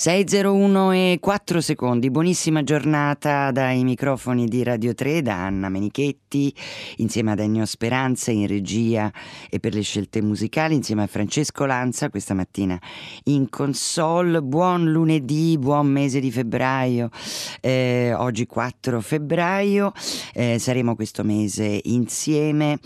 601 e 4 secondi, buonissima giornata dai microfoni di Radio 3 da Anna Menichetti insieme ad Ennio Speranza in regia e per le scelte musicali insieme a Francesco Lanza questa mattina in console. Buon lunedì, buon mese di febbraio, eh, oggi 4 febbraio, eh, saremo questo mese insieme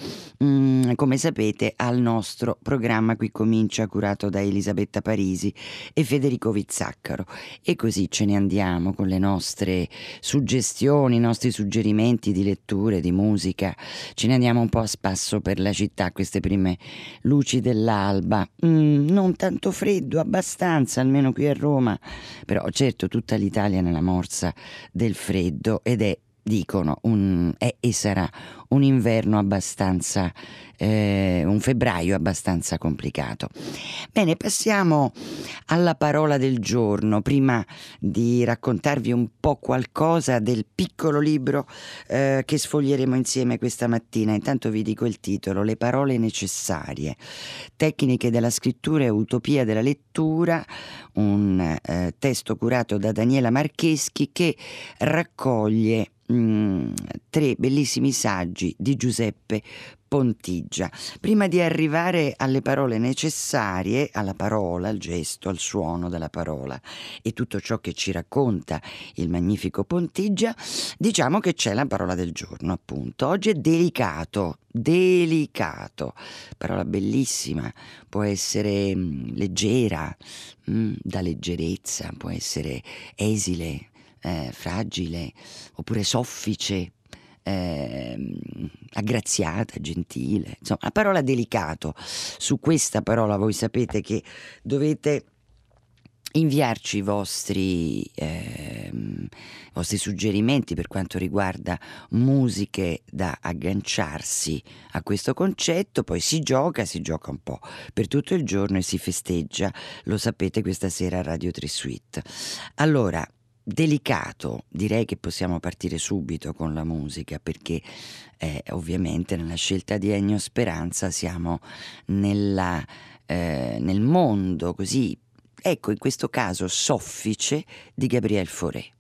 mm, come sapete al nostro programma qui comincia curato da Elisabetta Parisi e Federico Vizzacca. Zucchero. E così ce ne andiamo con le nostre suggestioni, i nostri suggerimenti di letture, di musica, ce ne andiamo un po' a spasso per la città, queste prime luci dell'alba, mm, non tanto freddo, abbastanza, almeno qui a Roma, però certo tutta l'Italia nella morsa del freddo ed è dicono, un, è e sarà un inverno abbastanza, eh, un febbraio abbastanza complicato. Bene, passiamo alla parola del giorno, prima di raccontarvi un po' qualcosa del piccolo libro eh, che sfoglieremo insieme questa mattina. Intanto vi dico il titolo, Le parole necessarie, tecniche della scrittura e utopia della lettura, un eh, testo curato da Daniela Marcheschi che raccoglie Mm, tre bellissimi saggi di Giuseppe Pontigia. Prima di arrivare alle parole necessarie, alla parola, al gesto, al suono della parola e tutto ciò che ci racconta il magnifico Pontigia, diciamo che c'è la parola del giorno, appunto. Oggi è delicato, delicato, parola bellissima, può essere mm, leggera, mm, da leggerezza, può essere esile, eh, fragile oppure soffice, eh, aggraziata, gentile, insomma, la parola delicato. Su questa parola voi sapete che dovete inviarci i vostri, eh, vostri, suggerimenti per quanto riguarda musiche da agganciarsi a questo concetto, poi si gioca, si gioca un po' per tutto il giorno e si festeggia, lo sapete questa sera a Radio 3 Suite. Allora, delicato, direi che possiamo partire subito con la musica perché eh, ovviamente nella scelta di Ennio Speranza siamo nella, eh, nel mondo così, ecco in questo caso soffice di Gabriel Fauré.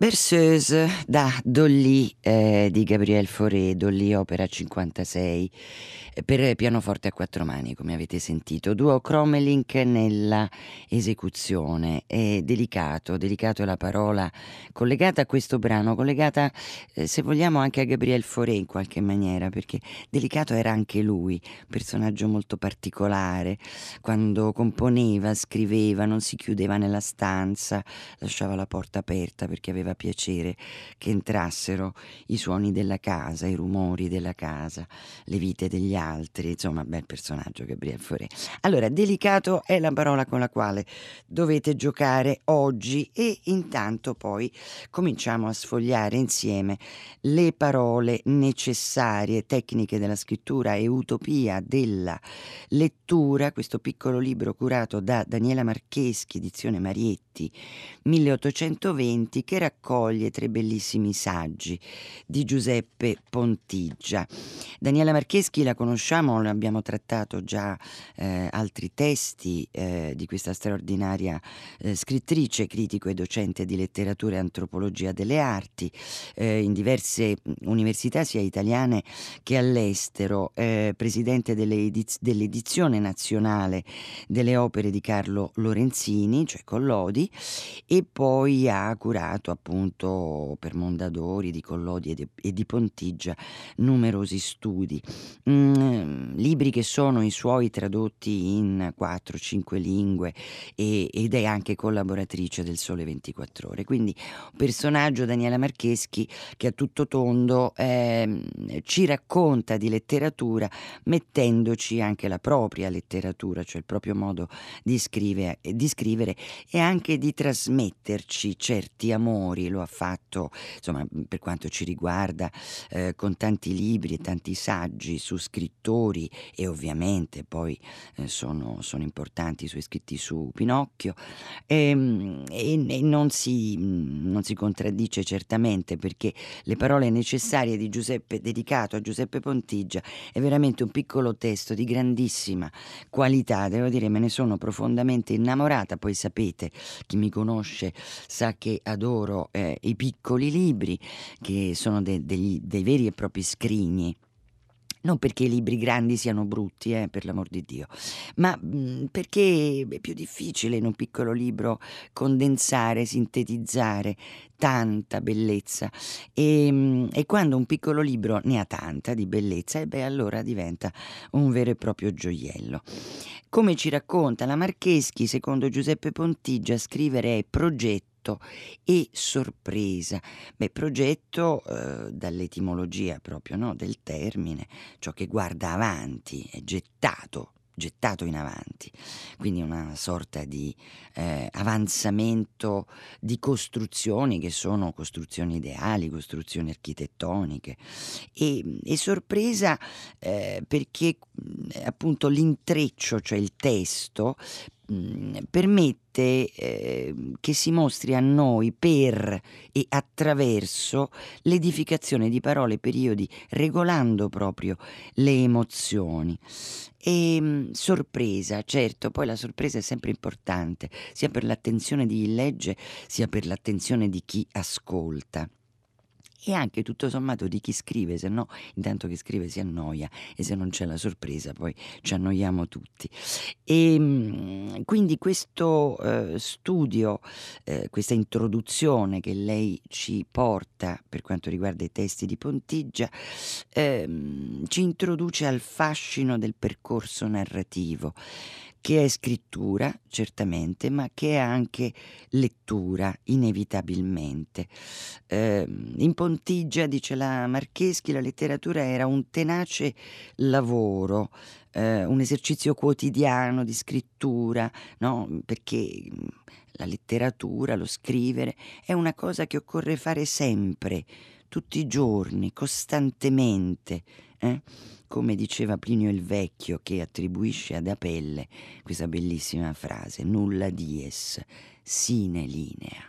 Berceuse da Dolly eh, di Gabriel Fauré, Dolly opera 56 eh, per pianoforte a quattro mani, come avete sentito. Duo Cromelink nella esecuzione. È delicato, delicato è la parola collegata a questo brano, collegata eh, se vogliamo anche a Gabriel Fauré in qualche maniera, perché delicato era anche lui, personaggio molto particolare. Quando componeva, scriveva, non si chiudeva nella stanza, lasciava la porta aperta perché aveva piacere che entrassero i suoni della casa, i rumori della casa, le vite degli altri, insomma, bel personaggio Gabriel Fauré. Allora, delicato è la parola con la quale dovete giocare oggi e intanto poi cominciamo a sfogliare insieme le parole necessarie, tecniche della scrittura e utopia della lettura, questo piccolo libro curato da Daniela Marcheschi, edizione Marietti, 1820, che raccoglie tre bellissimi saggi di Giuseppe Pontigia. Daniela Marcheschi la conosciamo, abbiamo trattato già eh, altri testi eh, di questa straordinaria eh, scrittrice, critico e docente di letteratura e antropologia delle arti eh, in diverse università sia italiane che all'estero, eh, presidente dell'ediz- dell'edizione nazionale delle opere di Carlo Lorenzini, cioè Collodi, e poi ha curato appunto per Mondadori, di Collodi e di, e di Pontigia numerosi studi, mm, libri che sono i suoi tradotti in 4-5 lingue e, ed è anche collaboratrice del Sole 24 Ore. Quindi un personaggio Daniela Marcheschi che a tutto tondo eh, ci racconta di letteratura mettendoci anche la propria letteratura, cioè il proprio modo di scrivere, di scrivere e anche di trasmetterci certi amori lo ha fatto, insomma, per quanto ci riguarda, eh, con tanti libri e tanti saggi su scrittori e ovviamente poi eh, sono, sono, importanti i suoi scritti su Pinocchio ehm, e, e non, si, non, si, contraddice certamente perché le parole necessarie di Giuseppe, dedicato a Giuseppe Pontigia, è veramente un piccolo testo di grandissima qualità, devo dire me ne sono profondamente innamorata, poi sapete, chi mi conosce sa che adoro eh, i piccoli libri, che sono de- degli, dei veri e propri scrigni non perché i libri grandi siano brutti, eh, per l'amor di Dio, ma mh, mm, perché è più difficile in un piccolo libro condensare, sintetizzare tanta bellezza e, mh, mm, e quando un piccolo libro ne ha tanta di bellezza, e beh allora diventa un vero e proprio gioiello. Come ci racconta la Marcheschi, secondo Giuseppe Pontigia, scrivere è progetto progetto e sorpresa. Beh, progetto eh, dall'etimologia proprio no? del termine, ciò che guarda avanti, è gettato gettato in avanti, quindi una sorta di eh, avanzamento di costruzioni che sono costruzioni ideali, costruzioni architettoniche e, e sorpresa eh, perché appunto l'intreccio, cioè il testo, permette eh, che si mostri a noi per e attraverso l'edificazione di parole e periodi, regolando proprio le emozioni. E mh, sorpresa, certo, poi la sorpresa è sempre importante, sia per l'attenzione di chi legge, sia per l'attenzione di chi ascolta e anche tutto sommato di chi scrive, se no intanto che scrive si annoia e se non c'è la sorpresa poi ci annoiamo tutti. E ehm, quindi questo eh, studio, eh, questa introduzione che lei ci porta per quanto riguarda i testi di Pontigia, eh, ci introduce al fascino del percorso narrativo che è scrittura, certamente, ma che è anche lettura, inevitabilmente. Eh, in Pontigia, dice la Marcheschi, la letteratura era un tenace lavoro, eh, un esercizio quotidiano di scrittura, no? perché la letteratura, lo scrivere, è una cosa che occorre fare sempre, tutti i giorni, costantemente. Eh? come diceva Plinio il Vecchio, che attribuisce ad Apelle questa bellissima frase, nulla dies, sine linea.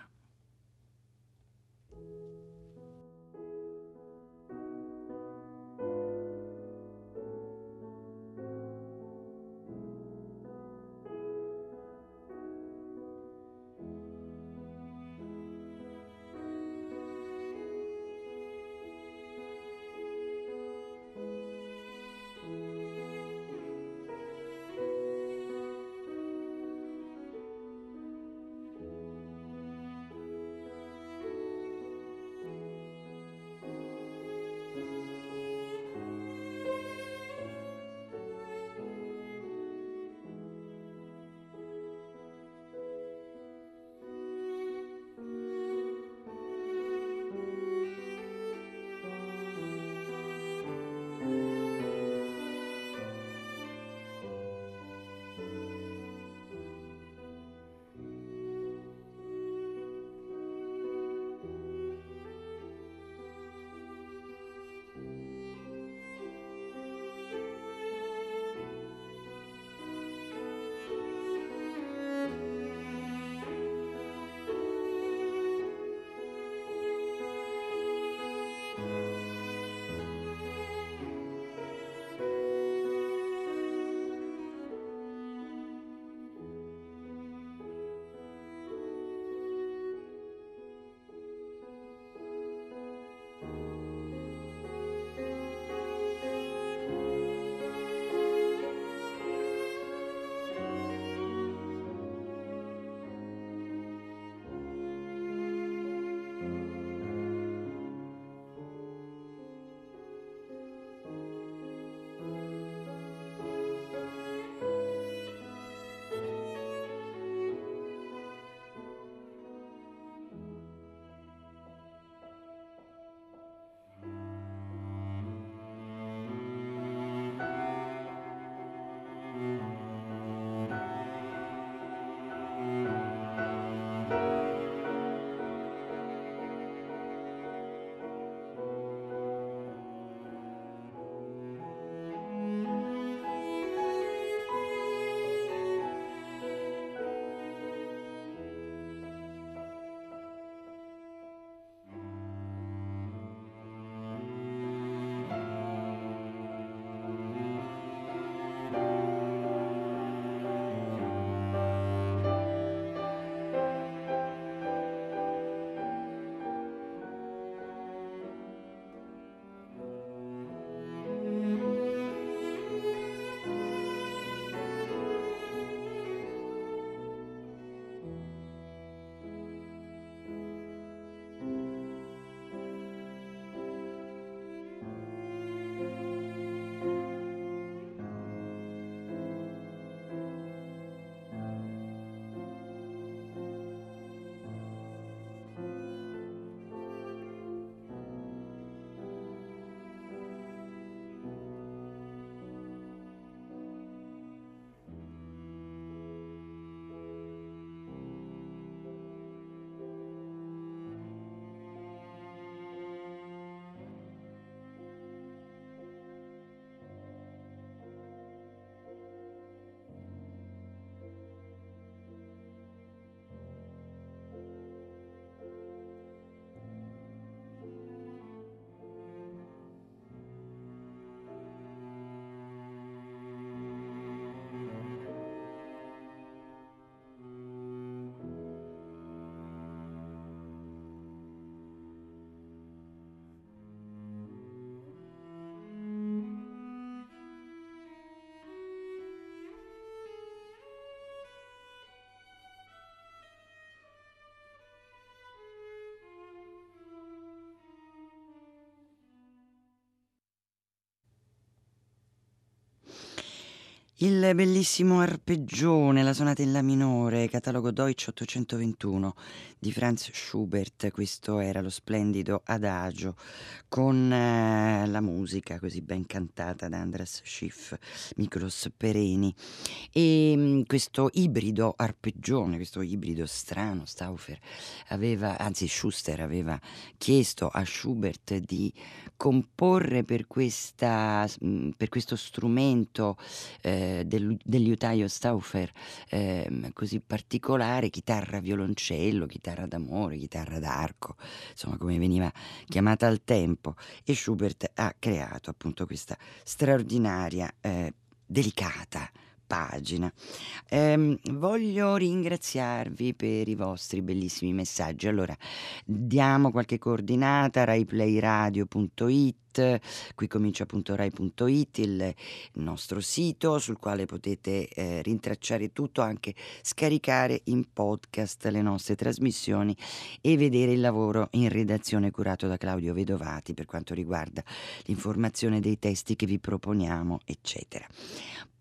Il bellissimo arpeggione, la sonata in La minore, catalogo Deutsch 821 di Franz Schubert, questo era lo splendido adagio con eh, la musica così ben cantata da Andras Schiff, Miklos Pereni. E mh, mm, questo ibrido arpeggione, questo ibrido strano, Stauffer aveva, anzi Schuster aveva chiesto a Schubert di comporre per, questa, mh, mm, per questo strumento eh, del, del liutaio Stauffer eh, così particolare, chitarra violoncello, chitarra d'amore, chitarra d'arco, insomma come veniva chiamata al tempo e Schubert ha creato appunto questa straordinaria, eh, delicata pagina. Eh, voglio ringraziarvi per i vostri bellissimi messaggi. Allora, diamo qualche coordinata, raiplayradio.it qui comincia appunto rai.it, il nostro sito sul quale potete eh, rintracciare tutto, anche scaricare in podcast le nostre trasmissioni e vedere il lavoro in redazione curato da Claudio Vedovati per quanto riguarda l'informazione dei testi che vi proponiamo, eccetera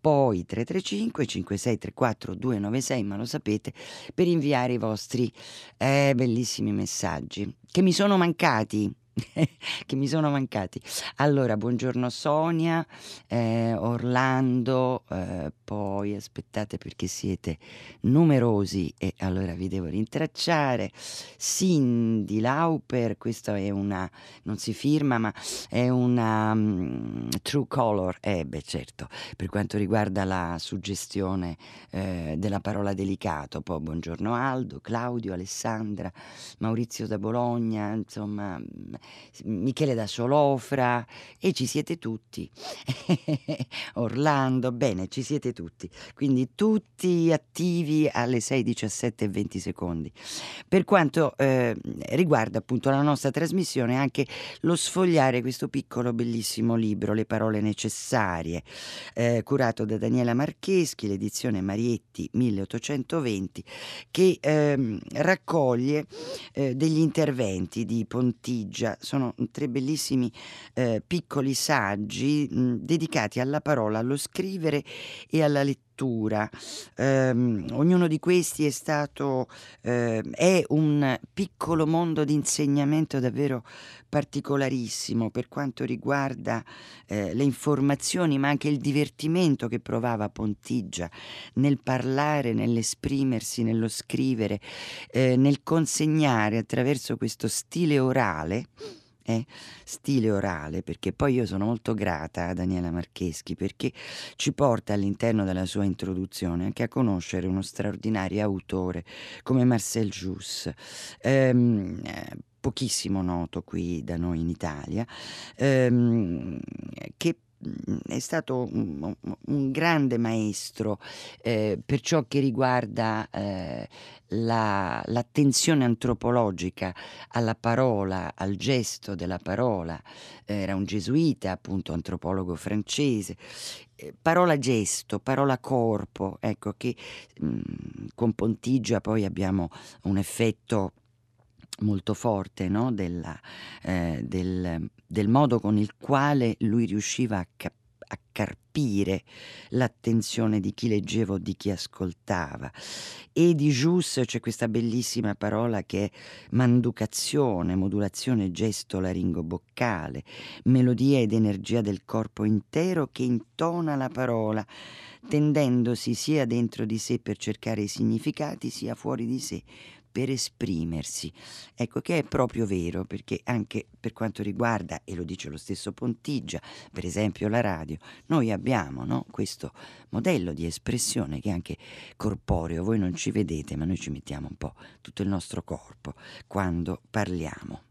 poi 335 5634 296, ma lo sapete, per inviare i vostri eh, bellissimi messaggi che mi sono mancati che mi sono mancati. Allora, buongiorno Sonia, eh, Orlando, eh, poi aspettate perché siete numerosi e allora vi devo rintracciare. Cindy Lauper, questa è una, non si firma, ma è una um, True Color, eh beh certo, per quanto riguarda la suggestione eh, della parola delicato. Poi buongiorno Aldo, Claudio, Alessandra, Maurizio da Bologna, insomma Michele da Solofra e ci siete tutti. Orlando, bene, ci siete tutti. Quindi tutti attivi alle 6, 17 e 20 secondi. Per quanto eh, riguarda appunto la nostra trasmissione, anche lo sfogliare questo piccolo bellissimo libro, Le parole necessarie, eh, curato da Daniela Marcheschi, l'edizione Marietti 1820, che eh, raccoglie degli interventi di Pontigia sono tre bellissimi eh, piccoli saggi mh, dedicati alla parola, allo scrivere e alla lettura Um, ognuno di questi è stato uh, è un piccolo mondo di insegnamento davvero particolarissimo per quanto riguarda uh, le informazioni, ma anche il divertimento che provava Pontigia nel parlare, nell'esprimersi, nello scrivere, uh, nel consegnare attraverso questo stile orale eh, stile orale, perché poi io sono molto grata a Daniela Marcheschi perché ci porta all'interno della sua introduzione anche a conoscere uno straordinario autore come Marcel Jus. Ehm, pochissimo noto qui da noi in Italia, ehm, che è stato un, un grande maestro eh, per ciò che riguarda eh, la, l'attenzione antropologica alla parola, al gesto della parola. Era un gesuita, appunto antropologo francese. Eh, parola gesto, parola corpo, ecco che mh, mm, con Pontigia poi abbiamo un effetto molto forte no? Della, eh, del, del, modo con il quale lui riusciva a, cap- a carpire l'attenzione di chi leggeva o di chi ascoltava. E di Jus c'è questa bellissima parola che è manducazione, modulazione gesto laringo-boccale, melodia ed energia del corpo intero che intona la parola, tendendosi sia dentro di sé per cercare i significati, sia fuori di sé per esprimersi. Ecco che è proprio vero, perché anche per quanto riguarda, e lo dice lo stesso Pontigia, per esempio la radio, noi abbiamo no, questo modello di espressione che è anche corporeo, voi non ci vedete, ma noi ci mettiamo un po' tutto il nostro corpo quando parliamo.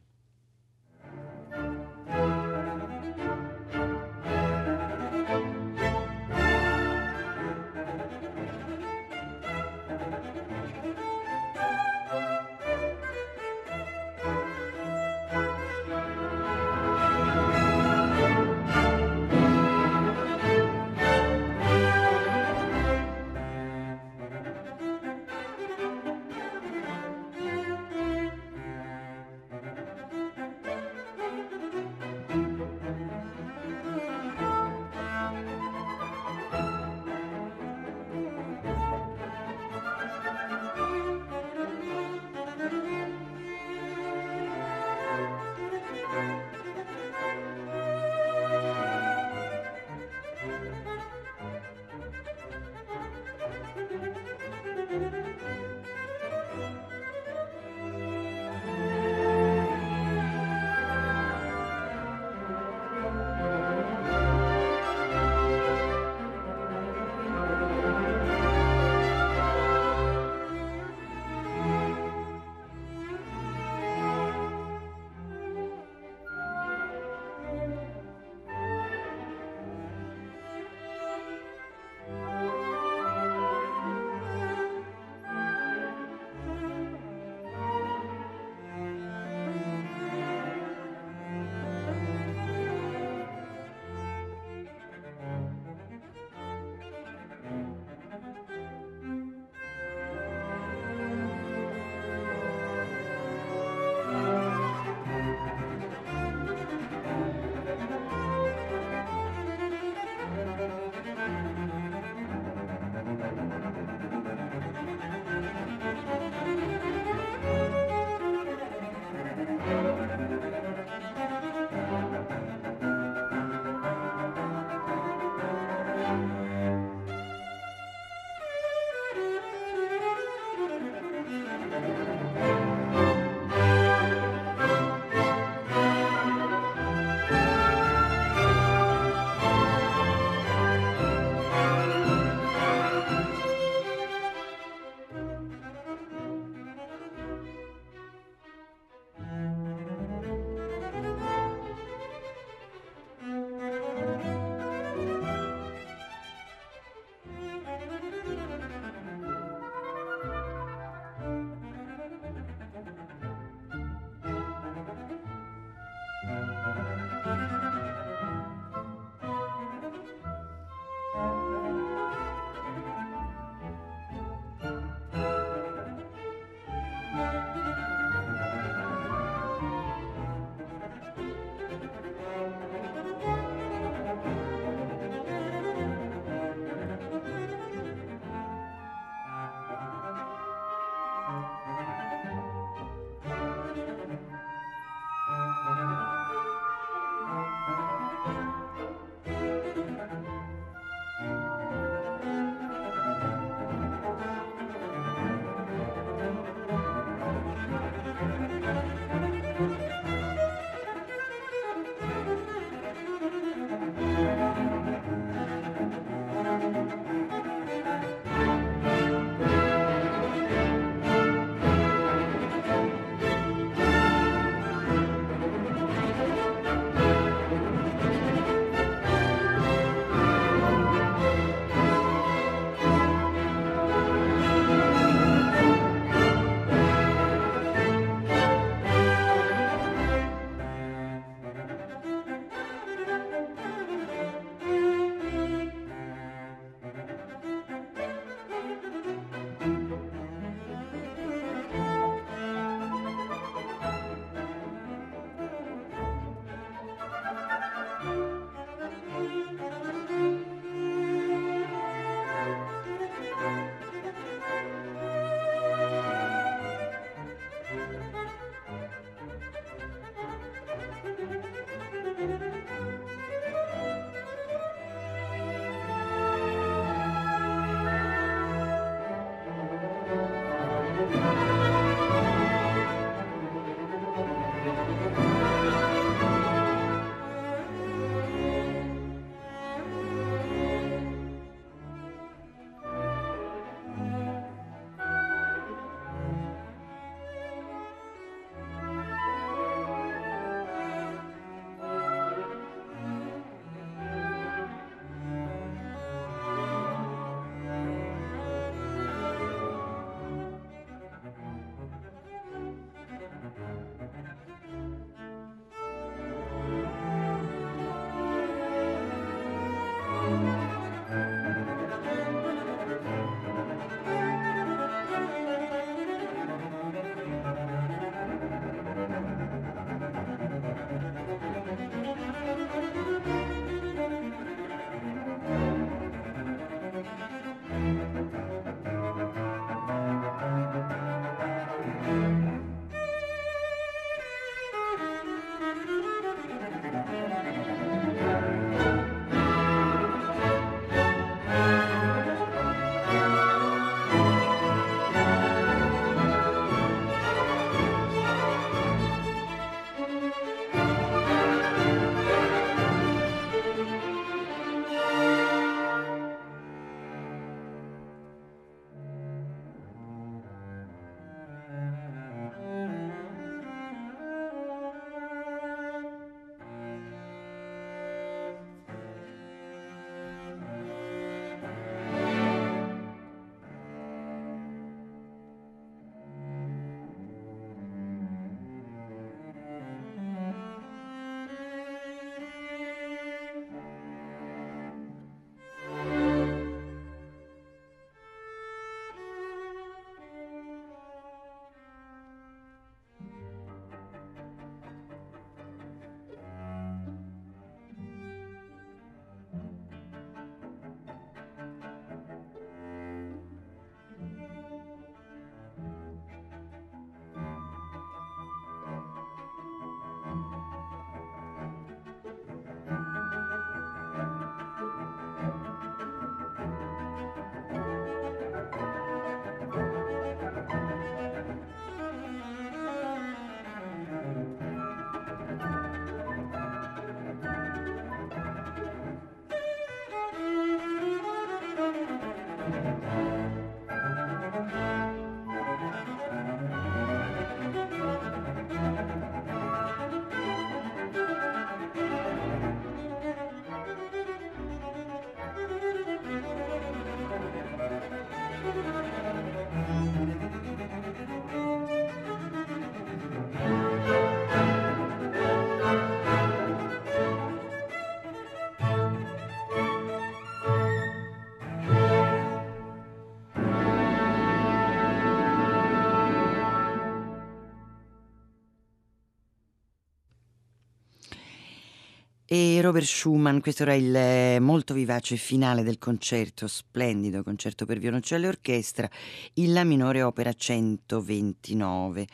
E Robert Schumann, questo era il eh, molto vivace finale del concerto, splendido concerto per violoncello e orchestra, in La minore opera 129.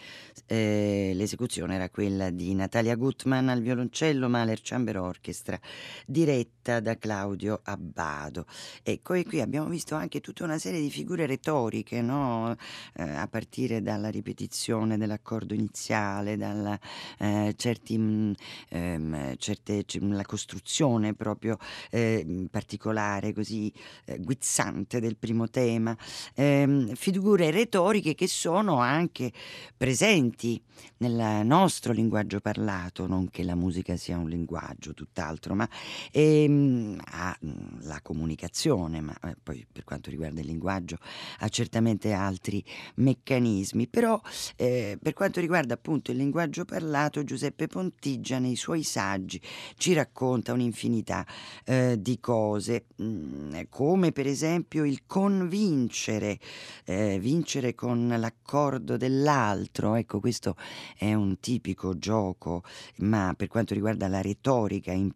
Eh, l'esecuzione era quella di Natalia Gutmann al violoncello, Mahler Chamber Orchestra, diretta da Claudio Abbado. Ecco, e qui abbiamo visto anche tutta una serie di figure retoriche, no? eh, a partire dalla ripetizione dell'accordo iniziale, dalla eh, certi, mh, ehm, certe la costruzione proprio eh, particolare, così eh, guizzante del primo tema, eh, figure retoriche che sono anche presenti nel nostro linguaggio parlato, non che la musica sia un linguaggio, tutt'altro, ma ehm, ha la comunicazione, ma eh, poi per quanto riguarda il linguaggio ha certamente altri meccanismi, però eh, per quanto riguarda appunto il linguaggio parlato, Giuseppe Pontigia nei suoi saggi ci racconta un'infinità eh, di cose, mm, come per esempio il convincere, eh, vincere con l'accordo dell'altro, ecco questo è un tipico gioco, ma per quanto riguarda la retorica in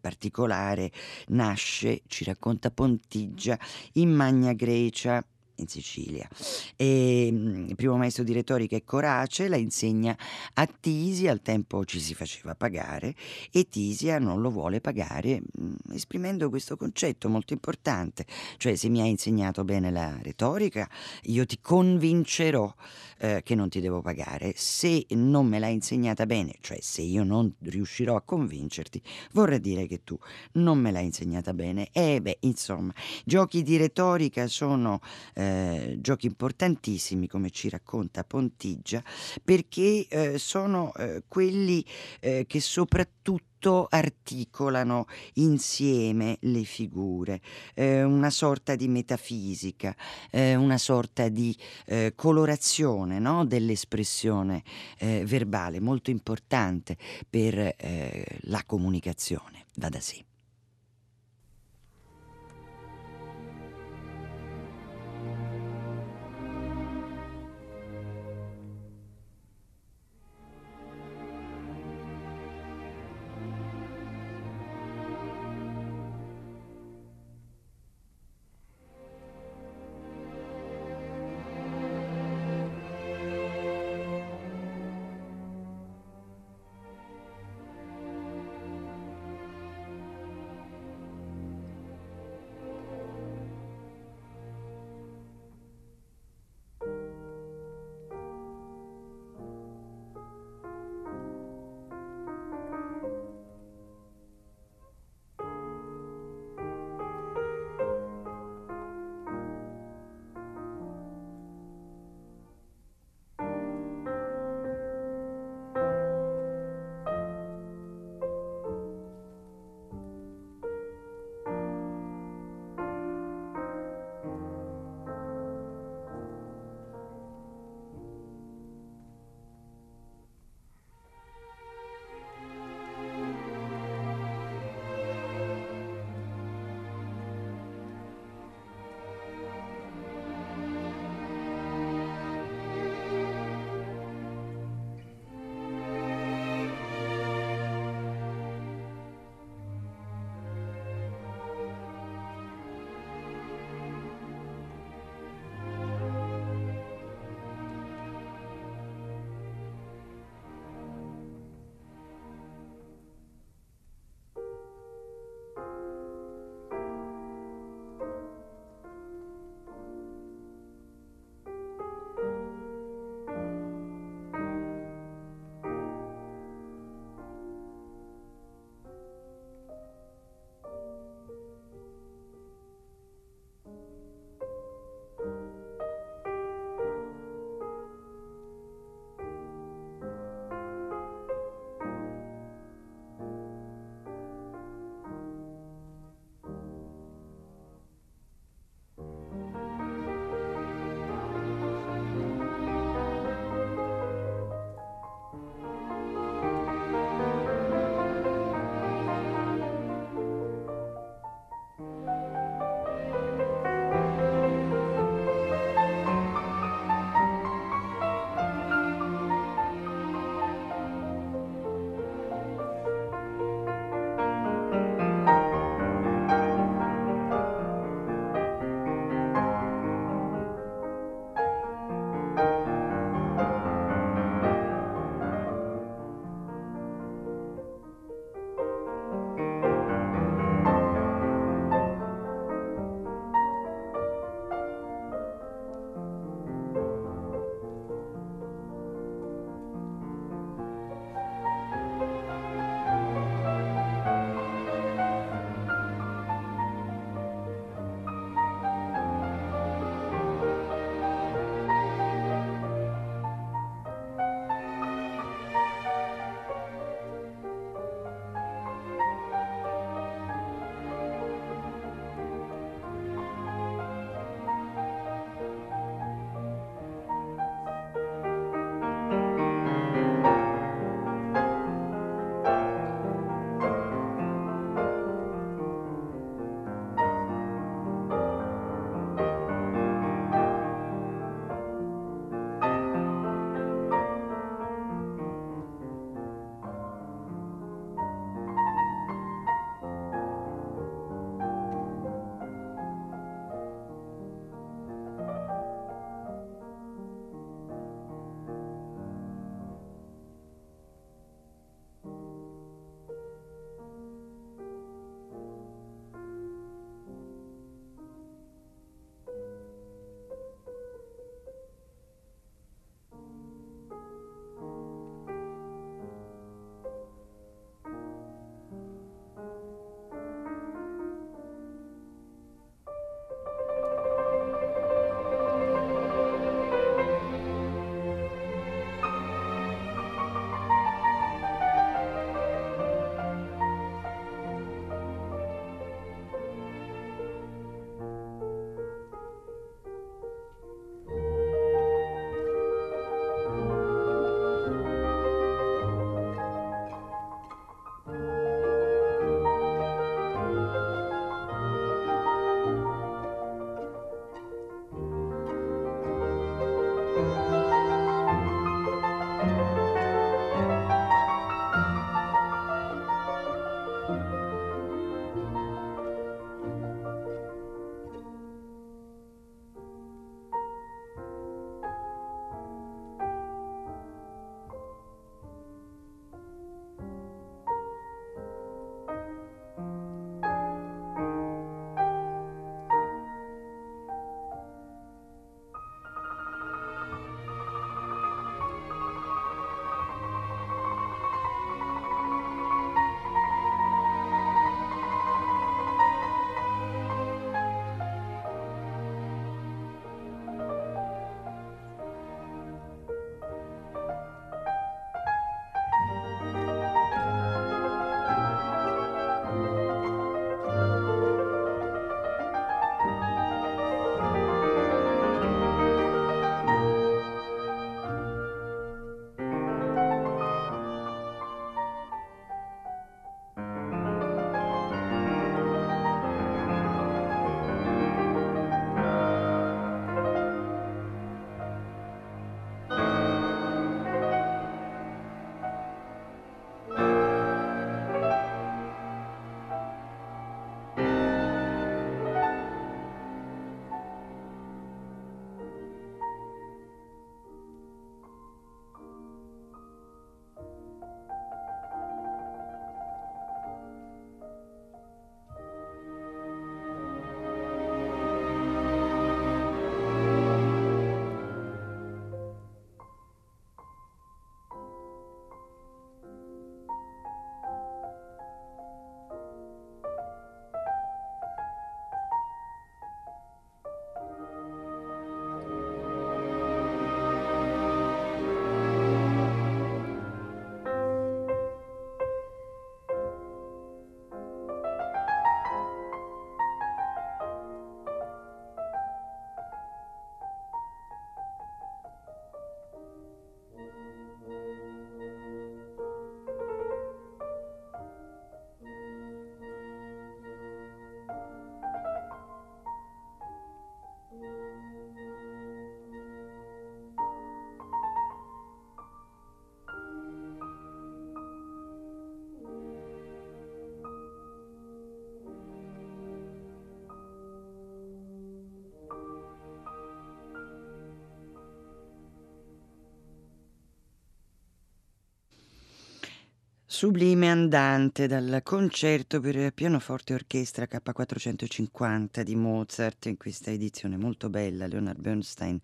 particolare nasce, ci racconta Pontigia, in Magna Grecia in Sicilia. E, ehm, il primo maestro di retorica è Corace, la insegna a Tisia, al tempo ci si faceva pagare e Tisia non lo vuole pagare, mm, esprimendo questo concetto molto importante, cioè se mi hai insegnato bene la retorica, io ti convincerò eh, che non ti devo pagare, se non me l'hai insegnata bene, cioè se io non riuscirò a convincerti, vorrà dire che tu non me l'hai insegnata bene. E beh, insomma, giochi di retorica sono eh, giochi importantissimi, come ci racconta Pontigia, perché eh, sono eh, quelli eh, che soprattutto articolano insieme le figure, eh, una sorta di metafisica, eh, una sorta di eh, colorazione no? dell'espressione eh, verbale, molto importante per eh, la comunicazione, va da sé. Sublime Andante dal concerto per pianoforte e orchestra K450 di Mozart in questa edizione molto bella, Leonard Bernstein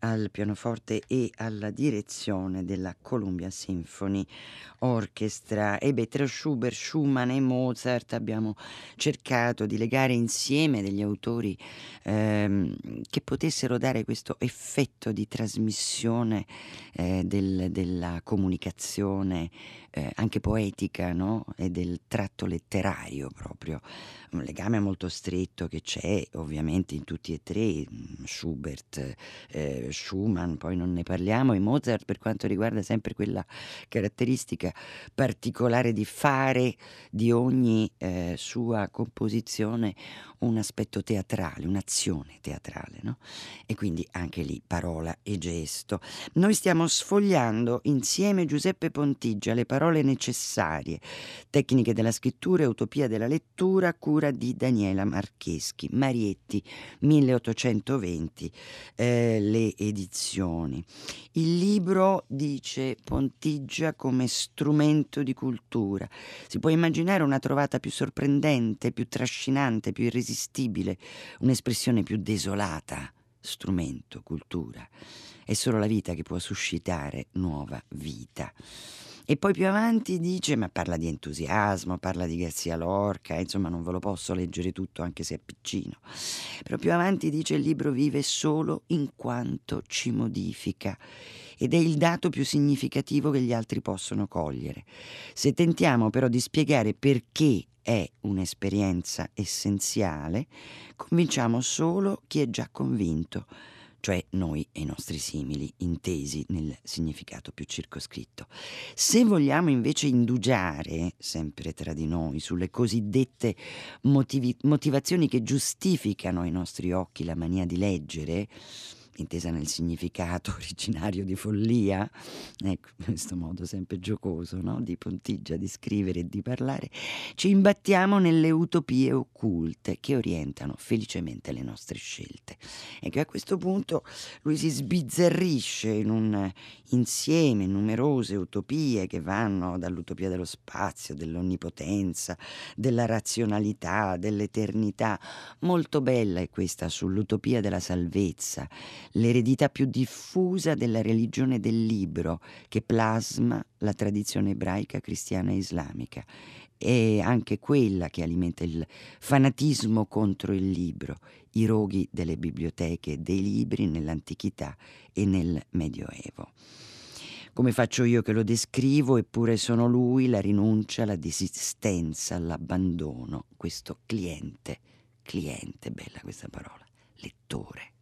al pianoforte e alla direzione della Columbia Symphony Orchestra. E beh, tra Schubert, Schumann e Mozart abbiamo cercato di legare insieme degli autori ehm, che potessero dare questo effetto di trasmissione eh, del, della comunicazione eh, anche poetica no? e del tratto letterario proprio, un legame molto stretto che c'è ovviamente in tutti e tre, mm, Schubert, eh, Schumann, poi non ne parliamo, e Mozart per quanto riguarda sempre quella caratteristica particolare di fare di ogni eh, sua composizione un aspetto teatrale, un'azione teatrale, no? E quindi anche lì parola e gesto. Noi stiamo sfogliando insieme Giuseppe Pontigia le parole necessarie, tecniche della scrittura e utopia della lettura a cura di Daniela Marcheschi, Marietti 1820, eh, le edizioni. Il libro dice Pontigia come strumento di cultura. Si può immaginare una trovata più sorprendente, più trascinante, più irresistibile irresistibile, un'espressione più desolata, strumento, cultura. È solo la vita che può suscitare nuova vita. E poi più avanti dice, ma parla di entusiasmo, parla di Garzia Lorca, insomma non ve lo posso leggere tutto anche se è piccino. Però più avanti dice il libro vive solo in quanto ci modifica ed è il dato più significativo che gli altri possono cogliere. Se tentiamo però di spiegare perché è un'esperienza essenziale, convinciamo solo chi è già convinto, cioè noi e i nostri simili, intesi nel significato più circoscritto. Se vogliamo invece indugiare, sempre tra di noi, sulle cosiddette motivi- motivazioni che giustificano ai nostri occhi la mania di leggere, intesa nel significato originario di follia, ecco, questo modo sempre giocoso no? di Pontigia di scrivere e di parlare, ci imbattiamo nelle utopie occulte che orientano felicemente le nostre scelte. E che a questo punto lui si sbizzarrisce in un insieme numerose utopie che vanno dall'utopia dello spazio, dell'onnipotenza, della razionalità, dell'eternità. Molto bella è questa sull'utopia della salvezza, l'eredità più diffusa della religione del libro che plasma la tradizione ebraica, cristiana e islamica è anche quella che alimenta il fanatismo contro il libro, i roghi delle biblioteche e dei libri nell'antichità e nel Medioevo. Come faccio io che lo descrivo, eppure sono lui la rinuncia, la desistenza, l'abbandono, questo cliente, cliente, bella questa parola, lettore.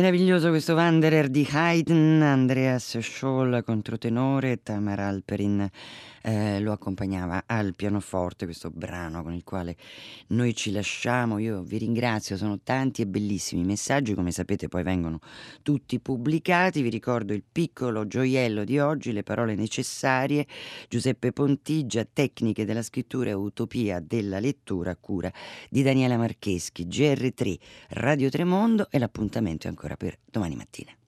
Meraviglioso questo Wanderer di Haydn, Andreas Scholl controtenore, Tamar Alperin eh, lo accompagnava al pianoforte, questo brano con il quale noi ci lasciamo. Io vi ringrazio, sono tanti e bellissimi messaggi, come sapete poi vengono tutti pubblicati. Vi ricordo il piccolo gioiello di oggi, le parole necessarie, Giuseppe Pontigia, Tecniche della scrittura e Utopia della lettura, cura di Daniela Marcheschi, GR3, Radio Tremondo e l'appuntamento è ancora per domani mattina.